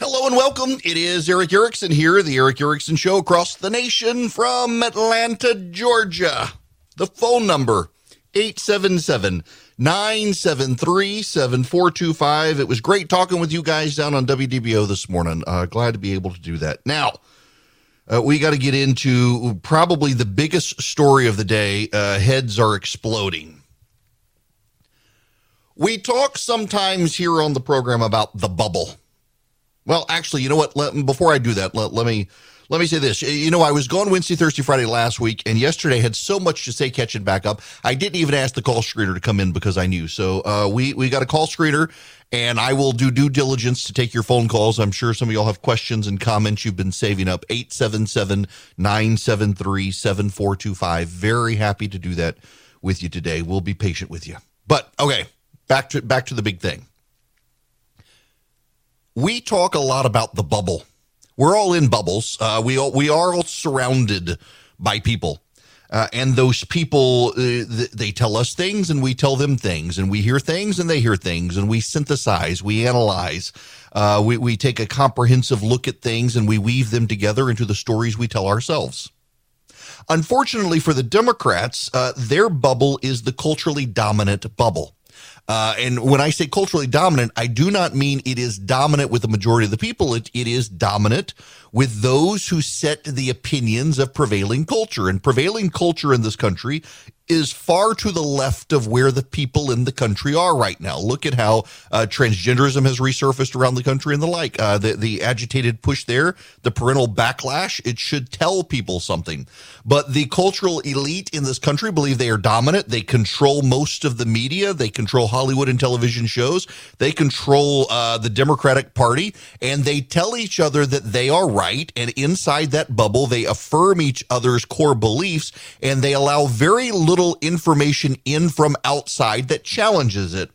Hello and welcome. It is Erick Erickson here, the Erick Erickson Show across the nation from Atlanta, Georgia. The phone number 877 973 7425. It was great talking with you guys down on WDBO this morning. Uh, glad to be able to do that. Now, uh, we got to get into probably the biggest story of the day. Uh, heads are exploding. We talk sometimes here on the program about the bubble. Well, actually, you know what? Let, before I do that, let, let me let me say this. You know, I was gone Wednesday, Thursday, Friday last week, and yesterday had so much to say catching back up. I didn't even ask the call screener to come in because I knew. So uh, we we got a call screener, and I will do due diligence to take your phone calls. I'm sure some of y'all have questions and comments you've been saving up. 877 973 7425. Very happy to do that with you today. We'll be patient with you. But okay, back to back to the big thing. We talk a lot about the bubble we're all in bubbles. Uh, we all, we are all surrounded by people. Uh, and those people, uh, th- they tell us things and we tell them things and we hear things and they hear things and we synthesize, we analyze, uh, we, we take a comprehensive look at things and we weave them together into the stories we tell ourselves. Unfortunately for the Democrats, uh, their bubble is the culturally dominant bubble. Uh, and when I say culturally dominant, I do not mean it is dominant with the majority of the people. It, it is dominant with those who set the opinions of prevailing culture. And prevailing culture in this country is far to the left of where the people in the country are right now. Look at how uh, transgenderism has resurfaced around the country and the like. Uh, the, the agitated push there, the parental backlash, it should tell people something. But the cultural elite in this country believe they are dominant. They control most of the media. They control Hollywood and television shows. They control uh, the Democratic Party. And they tell each other that they are right. And inside that bubble, they affirm each other's core beliefs and they allow very little information in from outside that challenges it.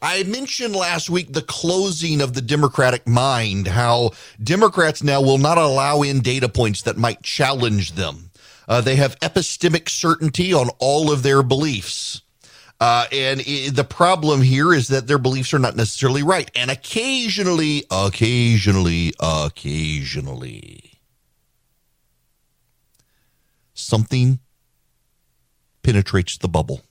I mentioned last week the closing of the Democratic mind, how Democrats now will not allow in data points that might challenge them. Uh, they have epistemic certainty on all of their beliefs. Uh, and the problem here is that their beliefs are not necessarily right. And occasionally, occasionally, occasionally, something penetrates the bubble.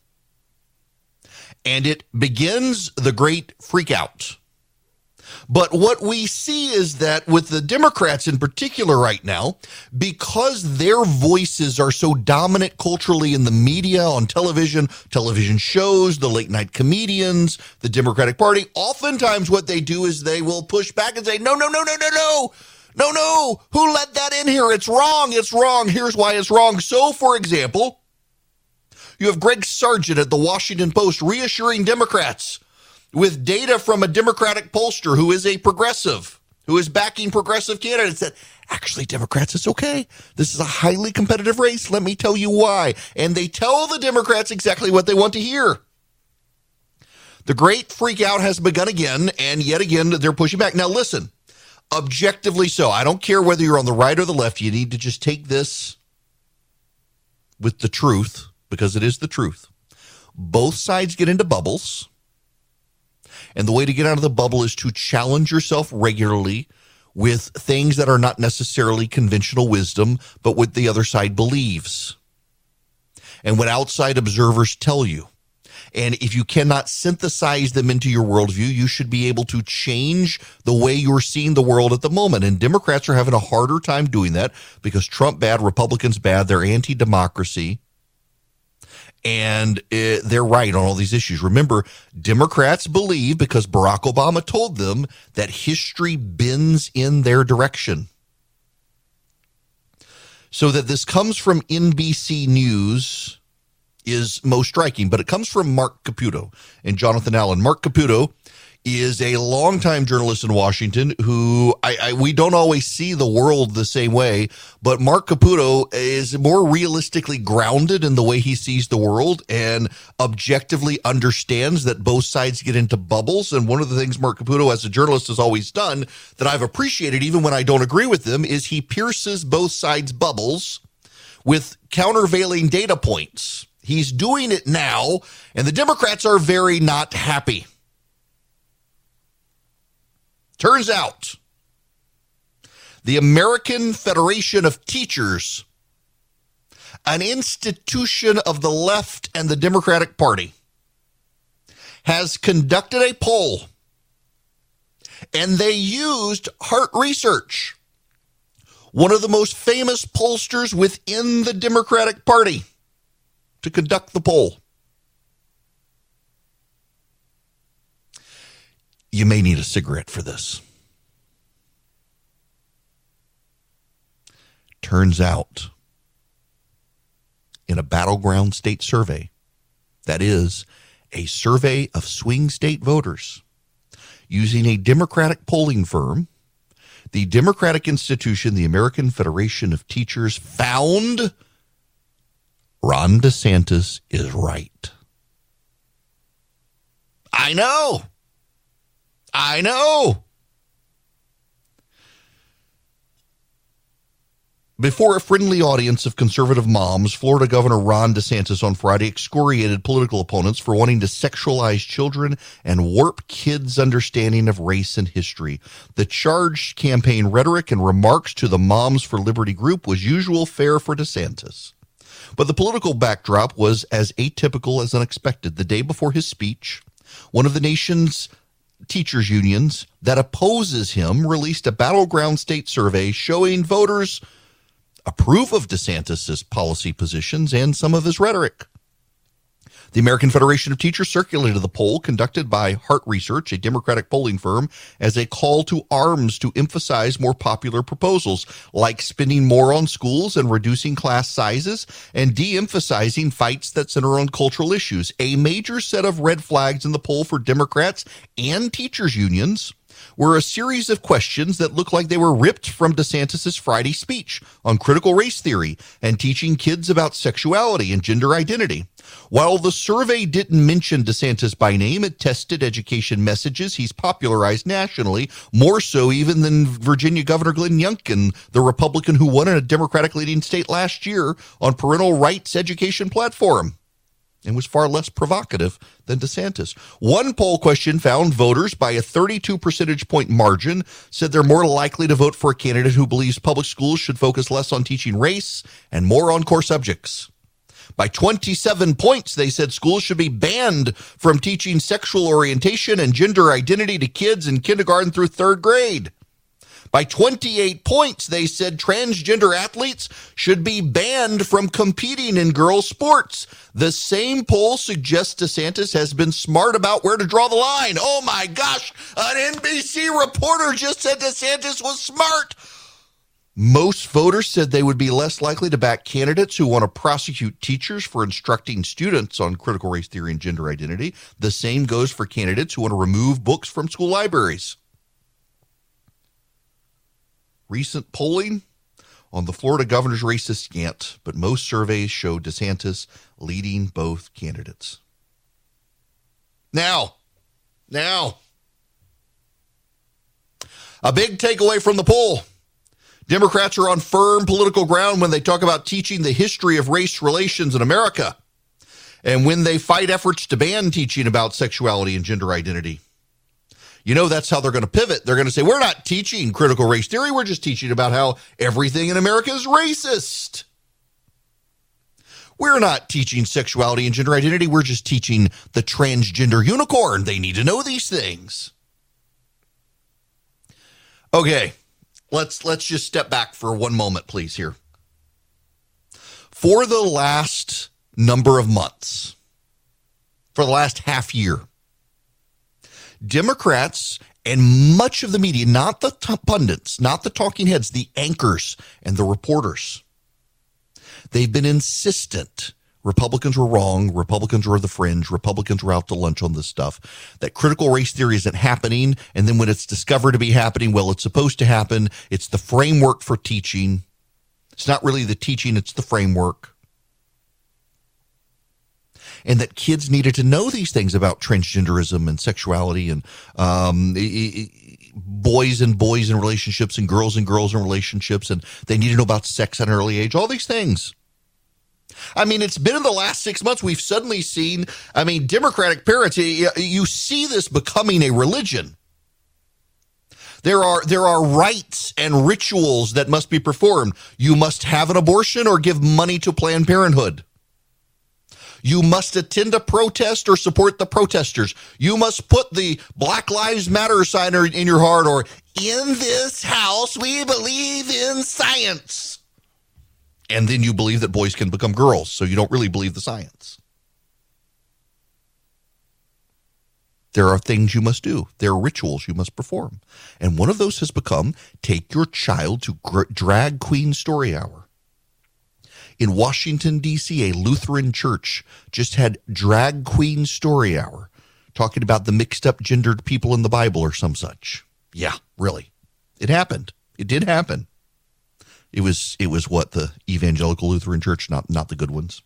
And it begins the great freakout but what we see is that with the Democrats in particular right now, because their voices are so dominant culturally in the media, on television, television shows, the late night comedians, the Democratic Party, oftentimes what they do is they will push back and say, no, no, no, no, no, no. No, no, who let that in here? It's wrong. It's wrong. Here's why it's wrong. So, for example, you have Greg Sargent at the Washington Post reassuring Democrats with data from a Democratic pollster who is a progressive, who is backing progressive candidates that actually Democrats, it's okay. This is a highly competitive race. Let me tell you why. And they tell the Democrats exactly what they want to hear. The great freak out has begun again, and yet again, they're pushing back. Now, listen, objectively so. I don't care whether you're on the right or the left. You need to just take this with the truth because it is the truth. Both sides get into bubbles. And the way to get out of the bubble is to challenge yourself regularly with things that are not necessarily conventional wisdom, but what the other side believes. And what outside observers tell you. And if you cannot synthesize them into your worldview, you should be able to change the way you're seeing the world at the moment. And Democrats are having a harder time doing that because Trump bad, Republicans bad, they're anti democracy and it, they're right on all these issues. Remember, Democrats believe because Barack Obama told them that history bends in their direction. So that this comes from NBC News is most striking, but it comes from Marc Caputo and Jonathan Allen. Marc Caputo is a longtime journalist in Washington who I, I, we don't always see the world the same way, but Marc Caputo is more realistically grounded in the way he sees the world and objectively understands that both sides get into bubbles. And one of the things Marc Caputo as a journalist has always done that I've appreciated even when I don't agree with them is he pierces both sides bubbles with countervailing data points. He's doing it now, and the Democrats are very not happy Turns out the American Federation of Teachers, an institution of the left and the Democratic Party, has conducted a poll and they used Hart Research, one of the most famous pollsters within the Democratic Party, to conduct the poll. You may need a cigarette for this. Turns out, in a battleground state survey, that is, a survey of swing state voters using a Democratic polling firm, the Democratic institution, the American Federation of Teachers, found Ron DeSantis is right. I know. I know. Before a friendly audience of conservative moms, Florida Governor Ron DeSantis on Friday excoriated political opponents for wanting to sexualize children and warp kids' understanding of race and history. The charged campaign rhetoric and remarks to the Moms for Liberty group was usual fare for DeSantis. But the political backdrop was as atypical as unexpected. The day before his speech, one of the nation's teachers unions that opposes him released a battleground state survey showing voters approve of DeSantis' policy positions and some of his rhetoric. The American Federation of Teachers circulated the poll conducted by Hart Research, a Democratic polling firm, as a call to arms to emphasize more popular proposals like spending more on schools and reducing class sizes and de emphasizing fights that center on cultural issues. A major set of red flags in the poll for Democrats and teachers' unions were a series of questions that looked like they were ripped from DeSantis' Friday speech on critical race theory and teaching kids about sexuality and gender identity. While the survey didn't mention DeSantis by name, it tested education messages he's popularized nationally, more so even than Virginia Governor Glenn Youngkin, the Republican who won in a Democratic leading state last year on parental rights education platform and was far less provocative than DeSantis. One poll question found voters by a 32 percentage point margin said they're more likely to vote for a candidate who believes public schools should focus less on teaching race and more on core subjects. By 27 points, they said schools should be banned from teaching sexual orientation and gender identity to kids in kindergarten through third grade. By 28 points, they said transgender athletes should be banned from competing in girls' sports. The same poll suggests DeSantis has been smart about where to draw the line. Oh my gosh, an NBC reporter just said DeSantis was smart. Most voters said they would be less likely to back candidates who want to prosecute teachers for instructing students on critical race theory and gender identity. The same goes for candidates who want to remove books from school libraries. Recent polling on the Florida governor's race is scant, but most surveys show DeSantis leading both candidates. Now, now, a big takeaway from the poll. Democrats are on firm political ground when they talk about teaching the history of race relations in America and when they fight efforts to ban teaching about sexuality and gender identity you know that's how they're going to pivot. They're going to say, we're not teaching critical race theory. We're just teaching about how everything in America is racist. We're not teaching sexuality and gender identity. We're just teaching the transgender unicorn. They need to know these things. Okay, let's let's just step back for one moment, please. Here, for the last number of months, for the last half year, Democrats and much of the media, not the t- pundits, not the talking heads, the anchors and the reporters, they've been insistent. Republicans were wrong. Republicans were the fringe. Republicans were out to lunch on this stuff. That critical race theory isn't happening. And then when it's discovered to be happening, well, it's supposed to happen. It's the framework for teaching. It's not really the teaching, it's the framework and that kids needed to know these things about transgenderism and sexuality and um, boys and boys in relationships and girls and girls in relationships, and they need to know about sex at an early age, all these things. I mean, it's been in the last six months, we've suddenly seen, I mean, Democratic parents, you see this becoming a religion There are there are rites and rituals that must be performed. You must have an abortion or give money to Planned Parenthood. You must attend a protest or support the protesters. You must put the Black Lives Matter sign in your heart or in this house we believe in science. And then you believe that boys can become girls, so you don't really believe the science. There are things you must do. There are rituals you must perform. And one of those has become take your child to drag queen story hour. In Washington, D.C., a Lutheran church just had drag queen story hour, talking about the mixed up gendered people in the Bible or some such. Yeah, really. It happened. It did happen. It was it was what the evangelical Lutheran church, not not the good ones.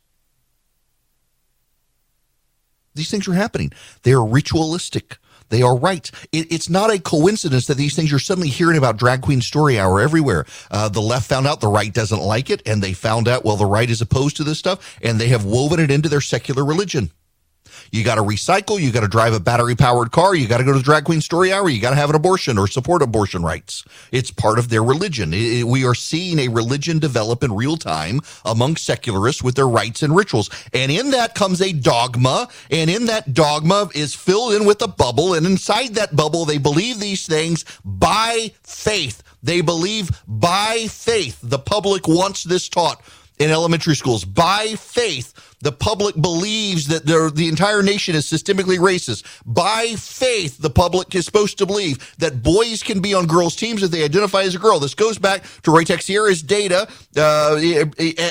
These things are happening. They are ritualistic. They are right. It, it's not a coincidence that these things you're suddenly hearing about drag queen story hour everywhere. Uh, the left found out the right doesn't like it, and they found out well the right is opposed to this stuff, and they have woven it into their secular religion. You got to recycle. You got to drive a battery powered car. You got to go to the drag queen story hour. You got to have an abortion or support abortion rights. It's part of their religion. It, it, we are seeing a religion develop in real time among secularists with their rites and rituals. And in that comes a dogma. And in that dogma is filled in with a bubble. And inside that bubble, they believe these things by faith. They believe by faith. The public wants this taught in elementary schools by faith the public believes that the entire nation is systemically racist. By faith, the public is supposed to believe that boys can be on girls' teams if they identify as a girl. This goes back to Ruy Teixeira's data, uh,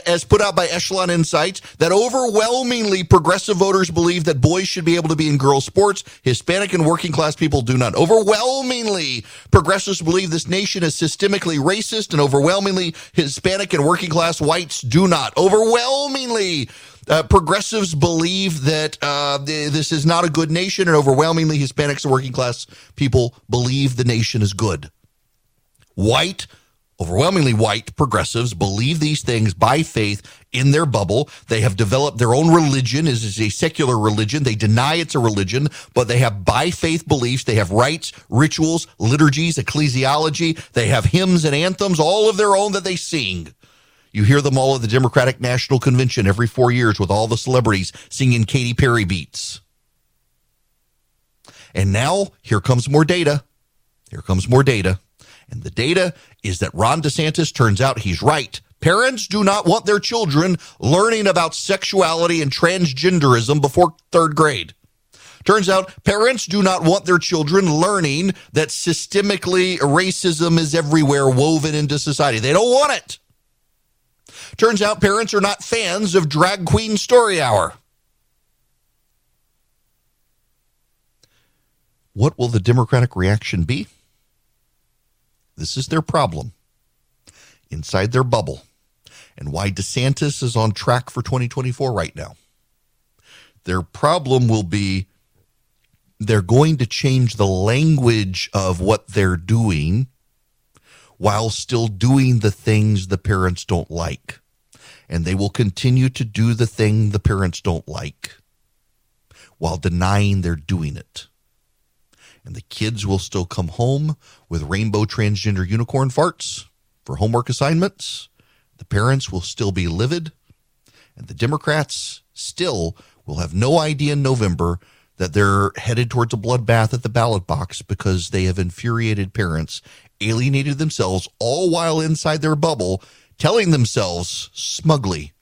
as put out by Echelon Insights, that overwhelmingly progressive voters believe that boys should be able to be in girls' sports. Hispanic and working class people do not. Overwhelmingly, progressives believe this nation is systemically racist, and overwhelmingly, Hispanic and working class whites do not. Overwhelmingly, uh, progressives believe that uh, this is not a good nation, and overwhelmingly Hispanics and working class people believe the nation is good. White, overwhelmingly white progressives believe these things by faith in their bubble. They have developed their own religion. This is a secular religion. They deny it's a religion, but they have by faith beliefs. They have rites, rituals, liturgies, ecclesiology. They have hymns and anthems, all of their own that they sing. You hear them all at the Democratic National Convention every four years with all the celebrities singing Katy Perry beats. And now here comes more data. Here comes more data. And the data is that Ron DeSantis turns out he's right. Parents do not want their children learning about sexuality and transgenderism before third grade. Turns out parents do not want their children learning that systemically racism is everywhere woven into society. They don't want it. Turns out parents are not fans of Drag Queen Story Hour. What will the Democratic reaction be? This is their problem inside their bubble and why DeSantis is on track for 2024 right now. Their problem will be they're going to change the language of what they're doing while still doing the things the parents don't like and they will continue to do the thing the parents don't like while denying they're doing it. And the kids will still come home with rainbow transgender unicorn farts for homework assignments. The parents will still be livid. And the Democrats still will have no idea in November that they're headed towards a bloodbath at the ballot box because they have infuriated parents, alienated themselves, all while inside their bubble telling themselves smugly,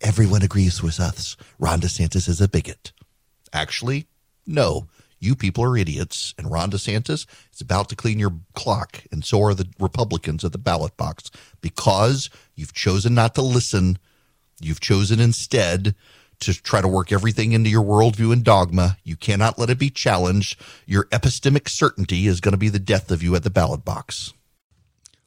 everyone agrees with us. Ron DeSantis is a bigot. Actually, no. You people are idiots, and Ron DeSantis is about to clean your clock, and so are the Republicans at the ballot box because you've chosen not to listen. You've chosen instead to try to work everything into your worldview and dogma. You cannot let it be challenged. Your epistemic certainty is going to be the death of you at the ballot box.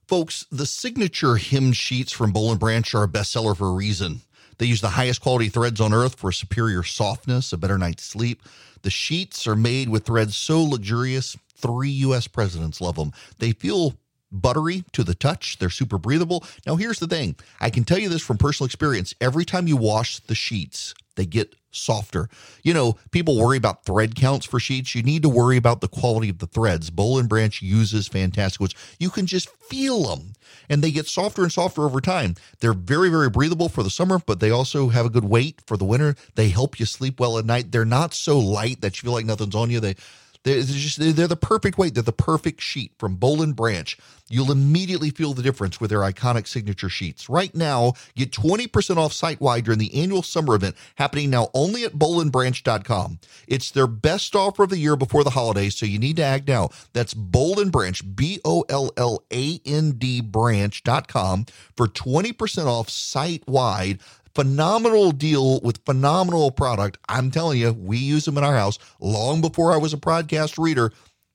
Folks, the signature hymn sheets from Boll and Branch are a bestseller for a reason. They use the highest quality threads on earth for a superior softness, a better night's sleep. The sheets are made with threads so luxurious, three U.S. presidents love them. They feel buttery to the touch. They're super breathable. Now, here's the thing I can tell you this from personal experience. Every time you wash the sheets, they get softer. You know, people worry about thread counts for sheets. You need to worry about the quality of the threads. And Branch uses fantastic ones. You can just feel them and they get softer and softer over time. They're very, very breathable for the summer, but they also have a good weight for the winter. They help you sleep well at night. They're not so light that you feel like nothing's on you. They they're just they're the perfect weight. They're the perfect sheet from Boll and Branch. You'll immediately feel the difference with their iconic signature sheets. Right now, get 20% off site wide during the annual summer event happening now only at bollandbranch.com. It's their best offer of the year before the holidays, so you need to act now. That's Boll and Branch, B O L L A N D branch.com for 20% off site wide phenomenal deal with phenomenal product. I'm telling you, we use them in our house long before I was a podcast reader.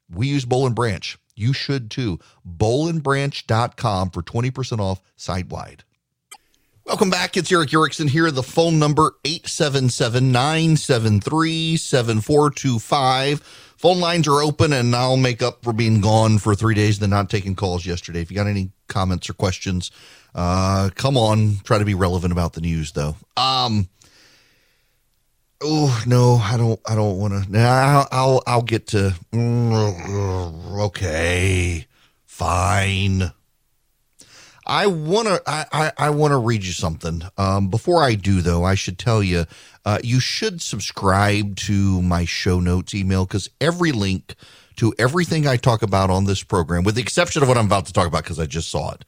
We use Boll and Branch. You should too. Bollandbranch.com for 20% off site wide. Welcome back. It's Erick Erickson here. The phone number 877-973-7425. Phone lines are open and I'll make up for being gone for three days and not taking calls yesterday. If you got any comments or questions, uh, come on, try to be relevant about the news though. Um, oh no, I don't, I don't want to. Now I'll, I'll get to. Okay, fine. I want to I, I, I want to read you something. Um, before I do, though, I should tell you uh, you should subscribe to my show notes email because every link to everything I talk about on this program, with the exception of what I'm about to talk about because I just saw it,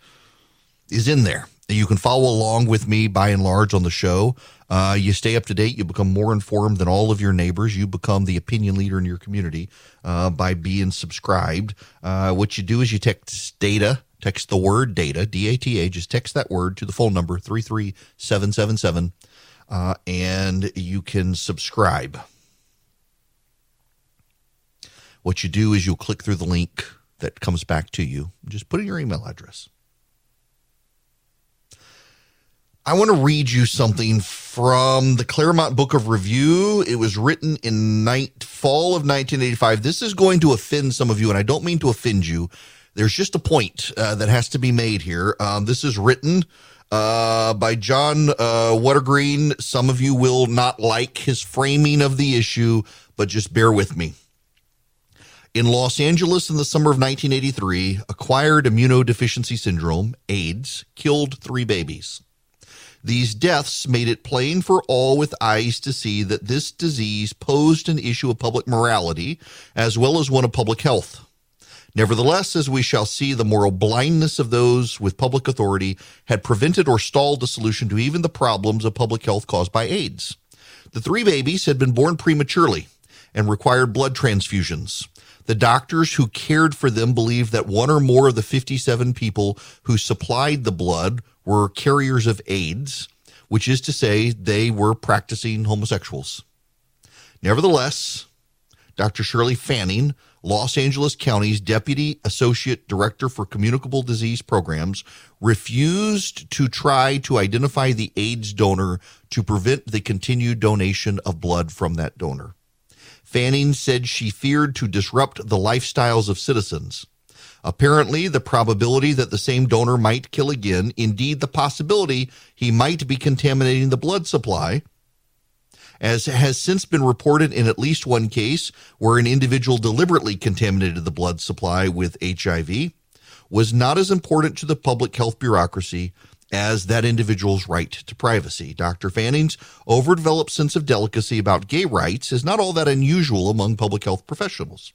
is in there. You can follow along with me by and large on the show. Uh, you stay up to date. You become more informed than all of your neighbors. You become the opinion leader in your community uh, by being subscribed. Uh, what you do is you text data, text the word data, D A T A, just text that word to the phone number 33777, uh, and you can subscribe. What you do is you'll click through the link that comes back to you. Just put in your email address. I want to read you something from the Claremont Book of Review. It was written in night fall of 1985. This is going to offend some of you, and I don't mean to offend you. There's just a point uh, that has to be made here. Um, this is written uh, by John uh, Wintergreen. Some of you will not like his framing of the issue, but just bear with me. In Los Angeles in the summer of 1983, acquired immunodeficiency syndrome, AIDS, killed three babies. These deaths made it plain for all with eyes to see that this disease posed an issue of public morality as well as one of public health. Nevertheless, as we shall see, the moral blindness of those with public authority had prevented or stalled the solution to even the problems of public health caused by AIDS. The three babies had been born prematurely and required blood transfusions. The doctors who cared for them believed that one or more of the 57 people who supplied the blood were carriers of AIDS, which is to say, they were practicing homosexuals. Nevertheless, Dr. Shirley Fannin, Los Angeles County's Deputy Associate Director for Communicable Disease Programs, refused to try to identify the AIDS donor to prevent the continued donation of blood from that donor. Fannin said she feared to disrupt the lifestyles of citizens. Apparently, the probability that the same donor might kill again, indeed, the possibility he might be contaminating the blood supply, as has since been reported in at least one case where an individual deliberately contaminated the blood supply with HIV, was not as important to the public health bureaucracy as that individual's right to privacy. Dr. Fannin's overdeveloped sense of delicacy about gay rights is not all that unusual among public health professionals.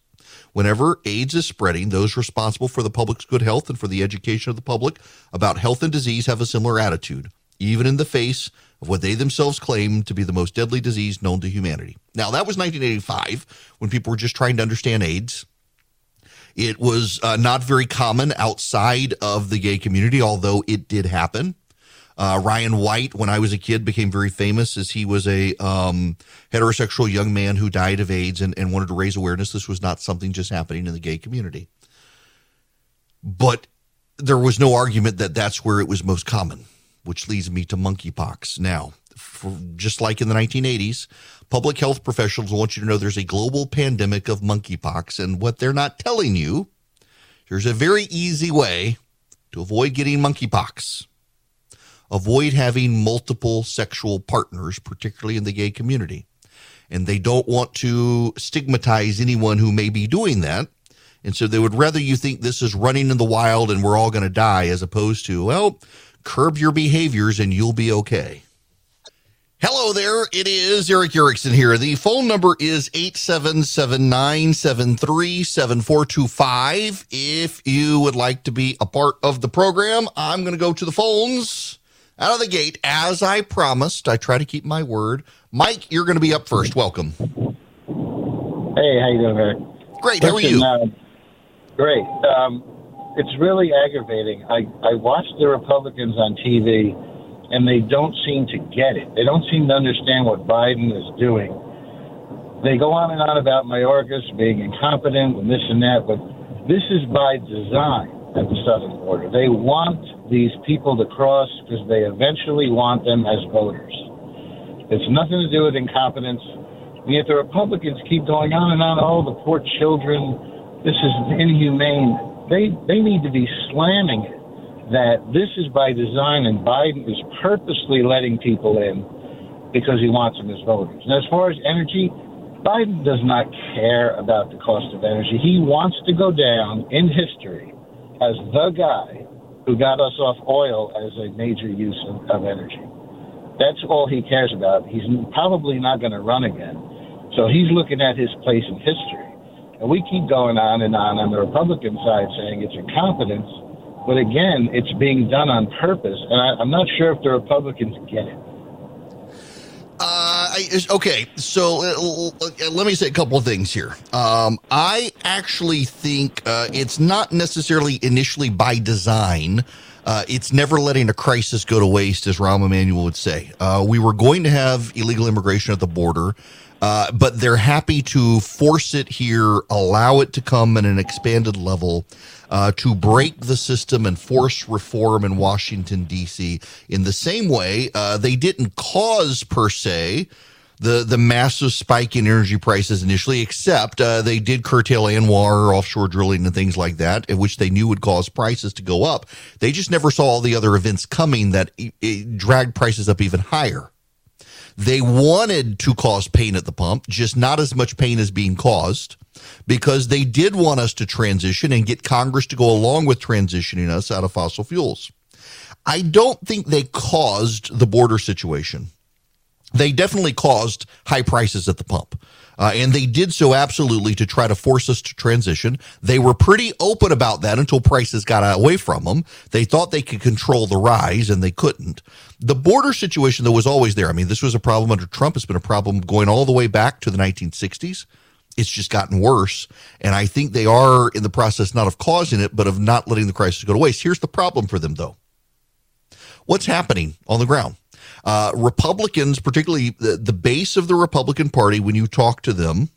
Whenever AIDS is spreading, those responsible for the public's good health and for the education of the public about health and disease have a similar attitude, even in the face of what they themselves claim to be the most deadly disease known to humanity. Now, that was 1985 when people were just trying to understand AIDS. It was uh, not very common outside of the gay community, although it did happen. Uh, Ryan White, when I was a kid, became very famous as he was a um, heterosexual young man who died of AIDS and, and wanted to raise awareness. This was not something just happening in the gay community. But there was no argument that that's where it was most common, which leads me to monkeypox. Now, for, just like in the 1980s, public health professionals want you to know there's a global pandemic of monkeypox. And what they're not telling you, there's a very easy way to avoid getting monkeypox avoid having multiple sexual partners, particularly in the gay community. And they don't want to stigmatize anyone who may be doing that. And so they would rather you think this is running in the wild and we're all going to die as opposed to, well, curb your behaviors and you'll be okay. Hello there. It is Erick Erickson here. The phone number is 877-973-7425. If you would like to be a part of the program, I'm going to go to the phones out of the gate. As I promised, I try to keep my word. Mike, you're going to be up first. Welcome. Hey, how you doing, Erick? Great. Listen, how are you? Uh, great. Um, it's really aggravating. I, I watch the Republicans on TV and they don't seem to get it. They don't seem to understand what Biden is doing. They go on and on about Mayorkas being incompetent and this and that, but this is by design at the southern border. They want these people to cross because they eventually want them as voters. It's nothing to do with incompetence. And yet the Republicans keep going on and on. Oh, the poor children. This is inhumane. They they need to be slamming it that this is by design and Biden is purposely letting people in because he wants them as voters. And as far as energy, Biden does not care about the cost of energy. He wants to go down in history as the guy who got us off oil as a major use of, of energy. That's all he cares about. He's probably not going to run again. So he's looking at his place in history. And we keep going on and on on the Republican side saying it's incompetence but again, it's being done on purpose, and I, am not sure if the Republicans get it. Uh, okay, so uh, let me say a couple of things here. Um, I actually think uh, it's not necessarily initially by design. Uh, it's never letting a crisis go to waste, as Rahm Emanuel would say. Uh, we were going to have illegal immigration at the border. Uh, but they're happy to force it here, allow it to come at an expanded level, uh, to break the system and force reform in Washington, D.C. In the same way, uh, they didn't cause, per se, the, the massive spike in energy prices initially, except uh, they did curtail ANWR, offshore drilling, and things like that, which they knew would cause prices to go up. They just never saw all the other events coming that it, it dragged prices up even higher. They wanted to cause pain at the pump, just not as much pain as being caused because they did want us to transition and get Congress to go along with transitioning us out of fossil fuels. I don't think they caused the border situation. They definitely caused high prices at the pump. Uh, and they did so absolutely to try to force us to transition. They were pretty open about that until prices got away from them. They thought they could control the rise and they couldn't. The border situation, though, was always there. I mean, this was a problem under Trump. It's been a problem going all the way back to the 1960s. It's just gotten worse. And I think they are in the process not of causing it, but of not letting the crisis go to waste. Here's the problem for them, though. What's happening on the ground? Uh, Republicans, particularly the, the base of the Republican Party, when you talk to them,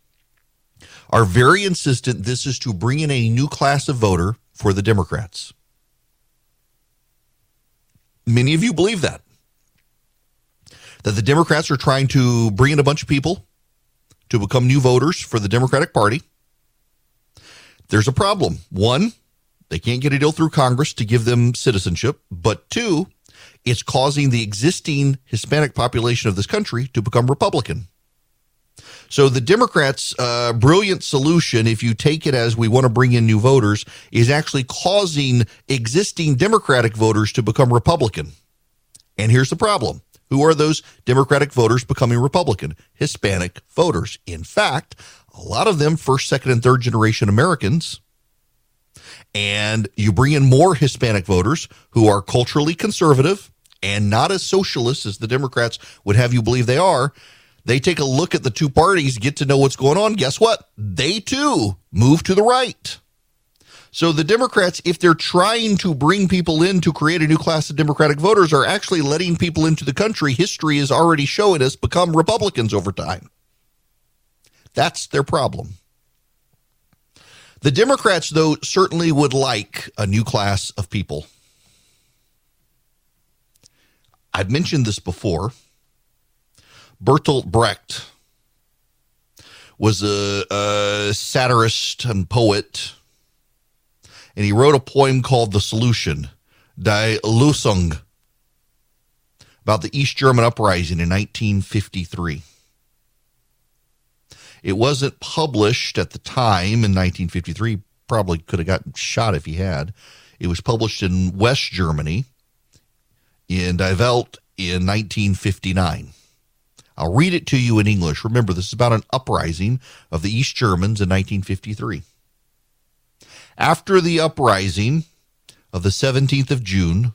are very insistent this is to bring in a new class of voter for the Democrats. Many of you believe that. That the Democrats are trying to bring in a bunch of people to become new voters for the Democratic Party. There's a problem. One, they can't get a deal through Congress to give them citizenship. But two, it's causing the existing Hispanic population of this country to become Republican. So the Democrats' uh, brilliant solution, if you take it as we want to bring in new voters, is actually causing existing Democratic voters to become Republican. And here's the problem. Who are those Democratic voters becoming Republican? Hispanic voters. In fact, a lot of them first, second, and third generation Americans and you bring in more Hispanic voters who are culturally conservative and not as socialist as the Democrats would have you believe they are. They take a look at the two parties, get to know what's going on. Guess what? They too move to the right. So the Democrats, if they're trying to bring people in to create a new class of Democratic voters, are actually letting people into the country. History is already showing us become Republicans over time. That's their problem. The Democrats, though, certainly would like a new class of people. I've mentioned this before. Bertolt Brecht was a, a, satirist and poet, and he wrote a poem called The Solution, Die Lösung. about the East German uprising in 1953. It wasn't published at the time in 1953. Probably could have gotten shot if he had. It was published in West Germany in Die Welt in 1959. I'll read it to you in English. Remember, this is about an uprising of the East Germans in 1953. After the uprising of the 17th of June,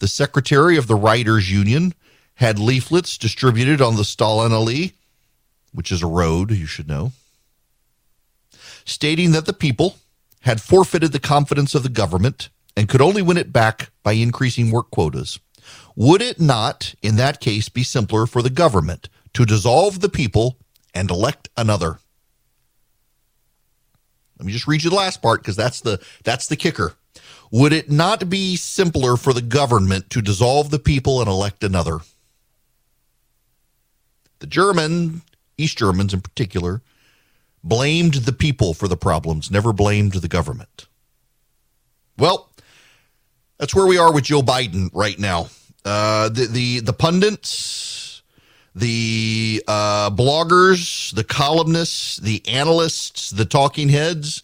the secretary of the Writers Union had leaflets distributed on the Stalin Alley, which is a road, you should know, stating that the people had forfeited the confidence of the government and could only win it back by increasing work quotas. Would it not, in that case, be simpler for the government to dissolve the people and elect another? Let me just read you the last part because that's the that's the kicker. Would it not be simpler for the government to dissolve the people and elect another? The German, East Germans in particular, blamed the people for the problems, never blamed the government. Well, that's where we are with Joe Biden right now. Uh, the, the the pundits, the uh, bloggers, the columnists, the analysts, the talking heads.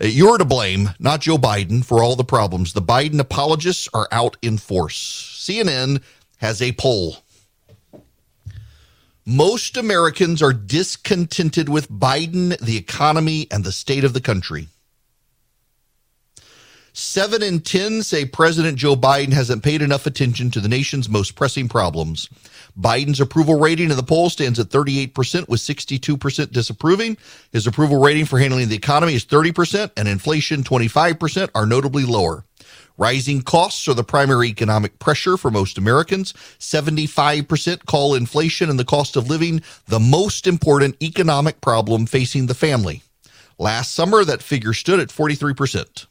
Uh, you're to blame, not Joe Biden, for all the problems. The Biden apologists are out in force. CNN has a poll. Most Americans are discontented with Biden, the economy, and the state of the country. Seven in 10 say President Joe Biden hasn't paid enough attention to the nation's most pressing problems. Biden's approval rating in the poll stands at 38%, with 62% disapproving. His approval rating for handling the economy is 30%, and inflation 25% are notably lower. Rising costs are the primary economic pressure for most Americans. 75% call inflation and the cost of living the most important economic problem facing the family. Last summer, that figure stood at 43%.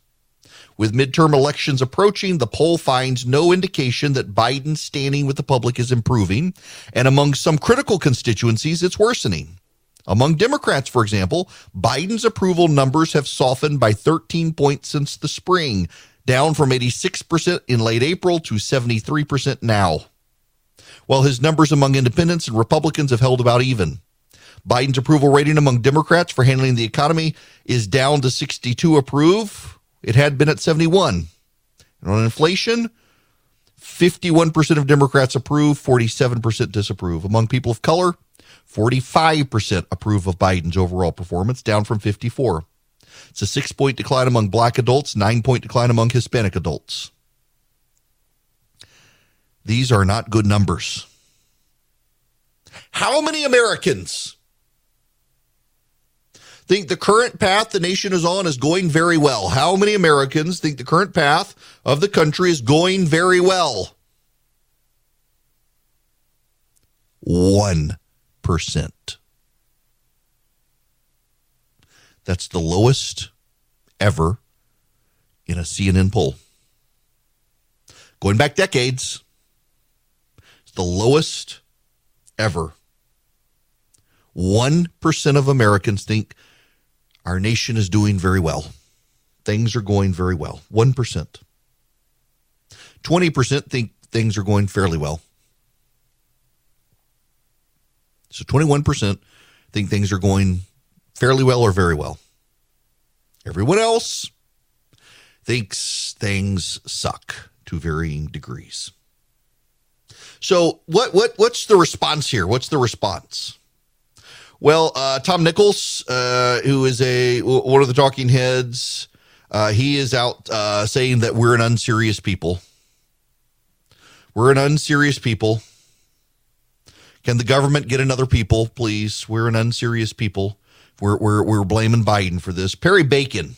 With midterm elections approaching, the poll finds no indication that Biden's standing with the public is improving, and among some critical constituencies, it's worsening. Among Democrats, for example, Biden's approval numbers have softened by 13 points since the spring, down from 86% in late April to 73% now. While his numbers among independents and Republicans have held about even. Biden's approval rating among Democrats for handling the economy is down to 62 approve, it had been at 71. And on inflation, 51% of Democrats approve, 47% disapprove. Among people of color, 45% approve of Biden's overall performance, down from 54. It's a six point decline among black adults, nine point decline among Hispanic adults. These are not good numbers. How many Americans think the current path the nation is on is going very well? How many Americans think the current path of the country is going very well? 1%. That's the lowest ever in a CNN poll. Going back decades, it's the lowest ever. 1% of Americans think our nation is doing very well. Things are going very well. 1%. 20% think things are going fairly well. So 21% think things are going fairly well or very well. Everyone else thinks things suck to varying degrees. So what what what's the response here? What's the response? Well, uh, Tom Nichols, uh, who is a one of the talking heads, uh, he is out uh, saying that we're an unserious people. We're an unserious people. Can the government get another people, please? We're an unserious people. We're, we're, we're blaming Biden for this. Perry Bacon.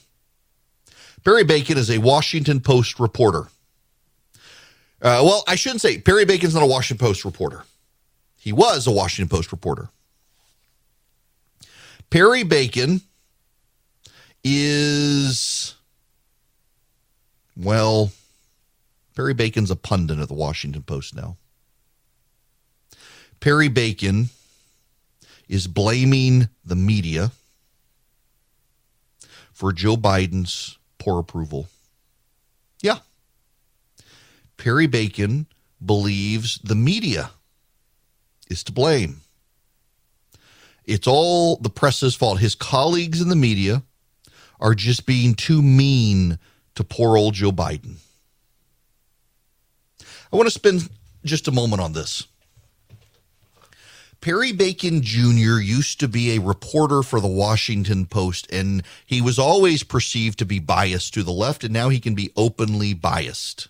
Perry Bacon is a Washington Post reporter. Uh, well, I shouldn't say Perry Bacon's not a Washington Post reporter. He was a Washington Post reporter. Perry Bacon is, well, Perry Bacon's a pundit at the Washington Post now. Perry Bacon is blaming the media for Joe Biden's poor approval. Yeah. Perry Bacon believes the media is to blame. It's all the press's fault. His colleagues in the media are just being too mean to poor old Joe Biden. I want to spend just a moment on this. Perry Bacon Jr. used to be a reporter for the Washington Post, and he was always perceived to be biased to the left, and now he can be openly biased.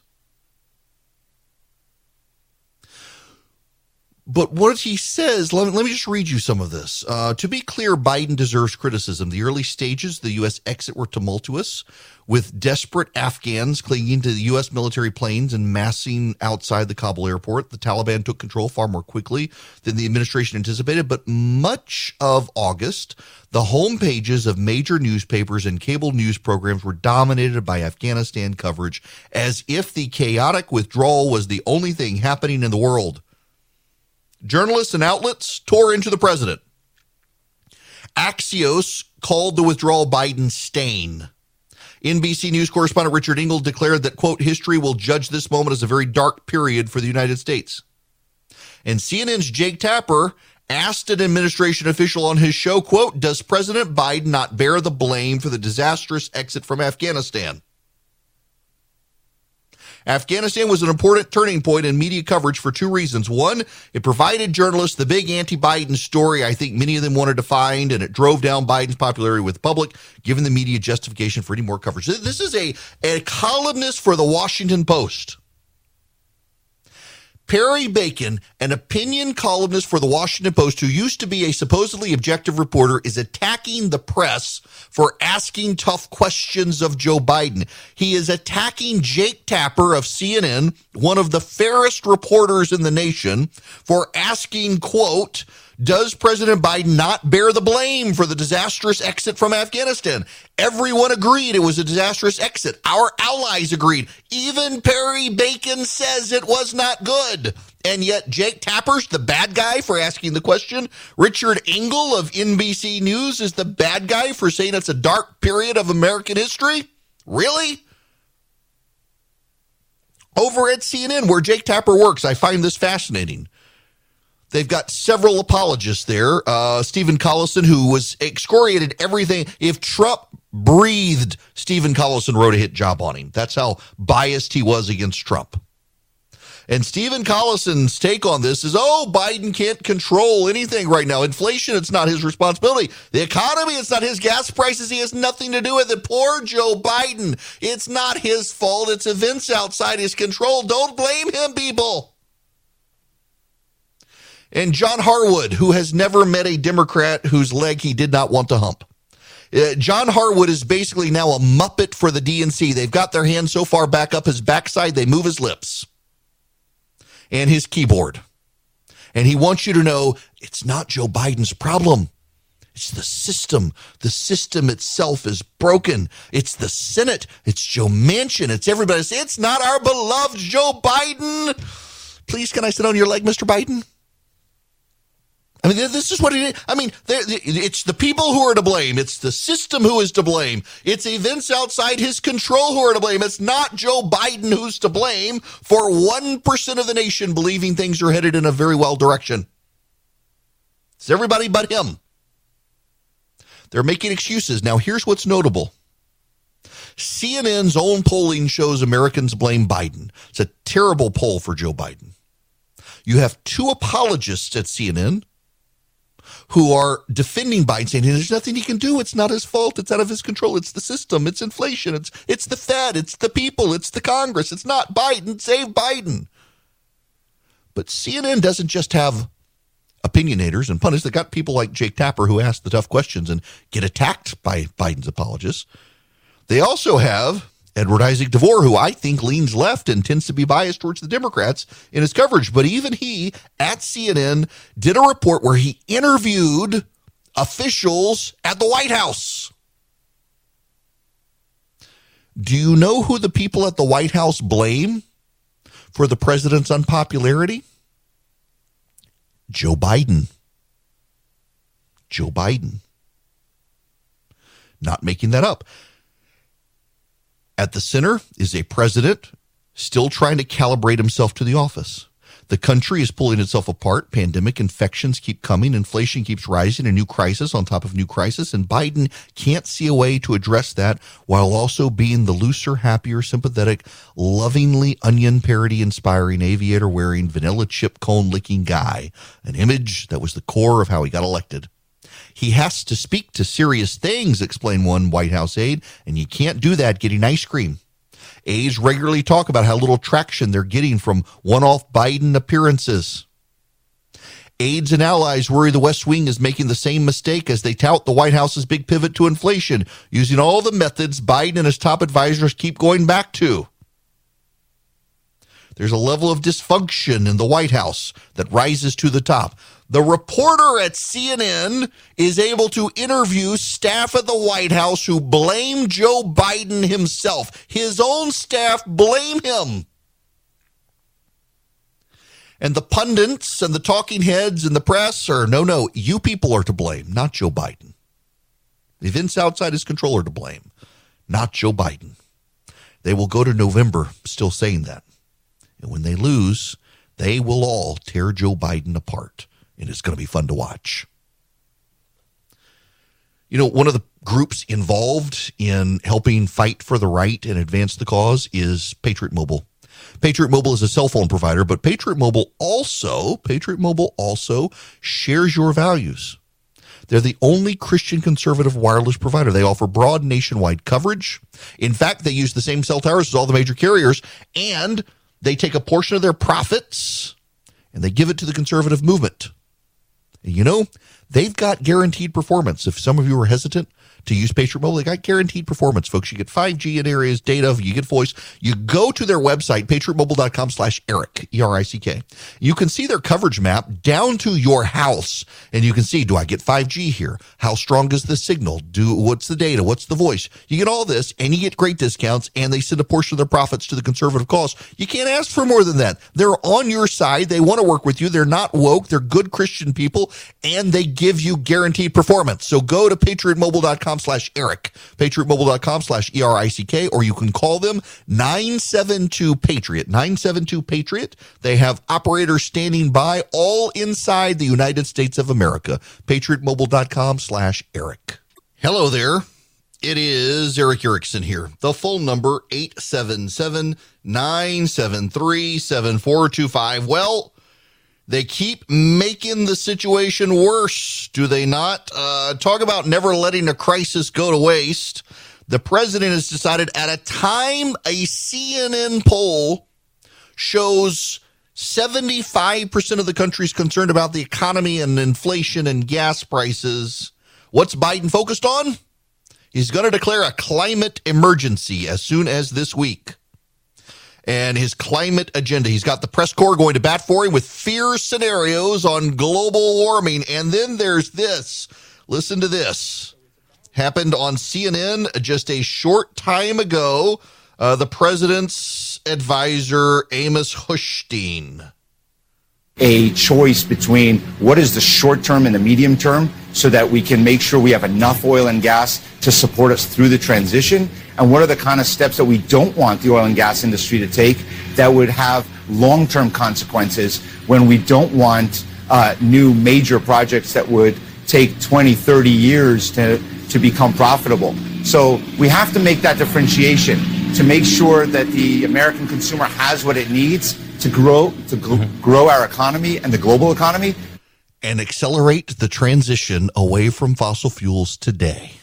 But what he says, let me, let me just read you some of this. Uh, to be clear, Biden deserves criticism. The early stages of the U.S. exit were tumultuous, with desperate Afghans clinging to the U.S. military planes and massing outside the Kabul airport. The Taliban took control far more quickly than the administration anticipated. But much of August, the home pages of major newspapers and cable news programs were dominated by Afghanistan coverage as if the chaotic withdrawal was the only thing happening in the world. Journalists and outlets tore into the president. Axios called the withdrawal Biden stain. NBC News correspondent Richard Engel declared that, quote, history will judge this moment as a very dark period for the United States. And CNN's Jake Tapper asked an administration official on his show, quote, does President Biden not bear the blame for the disastrous exit from Afghanistan? Afghanistan was an important turning point in media coverage for two reasons. One, it provided journalists the big anti Biden story I think many of them wanted to find, and it drove down Biden's popularity with the public, giving the media justification for any more coverage. This is a, a columnist for the Washington Post Perry Bacon, an opinion columnist for the Washington Post who used to be a supposedly objective reporter, is attacking the press for asking tough questions of Joe Biden. He is attacking Jake Tapper of CNN, one of the fairest reporters in the nation, for asking, quote, does President Biden not bear the blame for the disastrous exit from Afghanistan? Everyone agreed it was a disastrous exit. Our allies agreed. Even Perry Bacon says it was not good. And yet, Jake Tapper's the bad guy for asking the question. Richard Engel of NBC News is the bad guy for saying it's a dark period of American history? Really? Over at CNN, where Jake Tapper works, I find this fascinating. They've got several apologists there. Uh, Stephen Collinson, who was excoriated everything. If Trump breathed, Stephen Collinson wrote a hit job on him. That's how biased he was against Trump. And Stephen Collinson's take on this is, oh, Biden can't control anything right now. Inflation, it's not his responsibility. The economy, it's not his gas prices. He has nothing to do with it. Poor Joe Biden. It's not his fault. It's events outside his control. Don't blame him, people and John Harwood, who has never met a Democrat whose leg he did not want to hump. Uh, John Harwood is basically now a muppet for the DNC. They've got their hand so far back up his backside, they move his lips and his keyboard. And he wants you to know it's not Joe Biden's problem. It's the system. The system itself is broken. It's the Senate. It's Joe Manchin. It's everybody. It's not our beloved Joe Biden. Please, can I sit on your leg, Mr. Biden? I mean, this is what it is. I mean, it's the people who are to blame. It's the system who is to blame. It's events outside his control who are to blame. It's not Joe Biden who's to blame for 1% of the nation believing things are headed in a very well direction. It's everybody but him. They're making excuses. Now, here's what's notable. CNN's own polling shows Americans blame Biden. It's a terrible poll for Joe Biden. You have two apologists at CNN who are defending Biden, saying there's nothing he can do. It's not his fault. It's out of his control. It's the system. It's inflation. It's it's the Fed. It's the people. It's the Congress. It's not Biden. Save Biden. But CNN doesn't just have opinionators and pundits. They got people like Jake Tapper who ask the tough questions and get attacked by Biden's apologists. They also have Edward Isaac Dovere, who I think leans left and tends to be biased towards the Democrats in his coverage. But even he at CNN did a report where he interviewed officials at the White House. Do you know who the people at the White House blame for the president's unpopularity? Joe Biden. Joe Biden. Not making that up. At the center is a president still trying to calibrate himself to the office. The country is pulling itself apart. Pandemic infections keep coming. Inflation keeps rising. A new crisis on top of new crisis. And Biden can't see a way to address that while also being the looser, happier, sympathetic, lovingly onion parody inspiring, aviator wearing, vanilla chip cone licking guy. An image that was the core of how he got elected. He has to speak to serious things, explained one White House aide, and you can't do that getting ice cream. Aides regularly talk about how little traction they're getting from one off Biden appearances. Aides and allies worry the West Wing is making the same mistake as they tout the White House's big pivot to inflation, using all the methods Biden and his top advisors keep going back to. There's a level of dysfunction in the White House that rises to the top. The reporter at CNN is able to interview staff at the White House who blame Joe Biden himself. His own staff blame him. And the pundits and the talking heads and the press are no, no, you people are to blame, not Joe Biden. The events outside his control are to blame, not Joe Biden. They will go to November still saying that. And when they lose, they will all tear Joe Biden apart and it's going to be fun to watch. You know, one of the groups involved in helping fight for the right and advance the cause is Patriot Mobile. Patriot Mobile is a cell phone provider, but Patriot Mobile also, Patriot Mobile also shares your values. They're the only Christian conservative wireless provider. They offer broad nationwide coverage. In fact, they use the same cell towers as all the major carriers, and they take a portion of their profits and they give it to the conservative movement. You know, they've got guaranteed performance. If some of you are hesitant, to use Patriot Mobile. They got guaranteed performance, folks. You get 5G in areas, data, you get voice. You go to their website, patriotmobile.com slash Erick, E-R-I-C-K. You can see their coverage map down to your house. And you can see, do I get 5G here? How strong is the signal? Do What's the data? What's the voice? You get all this and you get great discounts and they send a portion of their profits to the conservative cause. You can't ask for more than that. They're on your side. They want to work with you. They're not woke. They're good Christian people and they give you guaranteed performance. So go to patriotmobile.com slash Erick, patriotmobile.com slash E-R-I-C-K, or you can call them 972 Patriot, 972 Patriot. They have operators standing by all inside the United States of America. patriotmobile.com slash Eric. Hello there. It is Erick Erickson here. The phone number 877 973 7425. Well, they keep making the situation worse, do they not? Uh, talk about never letting a crisis go to waste. The president has decided at a time a CNN poll shows 75% of the country is concerned about the economy and inflation and gas prices. What's Biden focused on? He's going to declare a climate emergency as soon as this week and his climate agenda. He's got the press corps going to bat for him with fear scenarios on global warming. And then there's this. Listen to this. Happened on CNN just a short time ago. Uh, the president's advisor, Amos Hochstein a choice between what is the short term and the medium term so that we can make sure we have enough oil and gas to support us through the transition and what are the kind of steps that we don't want the oil and gas industry to take that would have long term consequences when we don't want uh, new major projects that would take 20, 30 years to, to become profitable. So we have to make that differentiation to make sure that the American consumer has what it needs to grow to mm-hmm. grow our economy and the global economy and accelerate the transition away from fossil fuels today.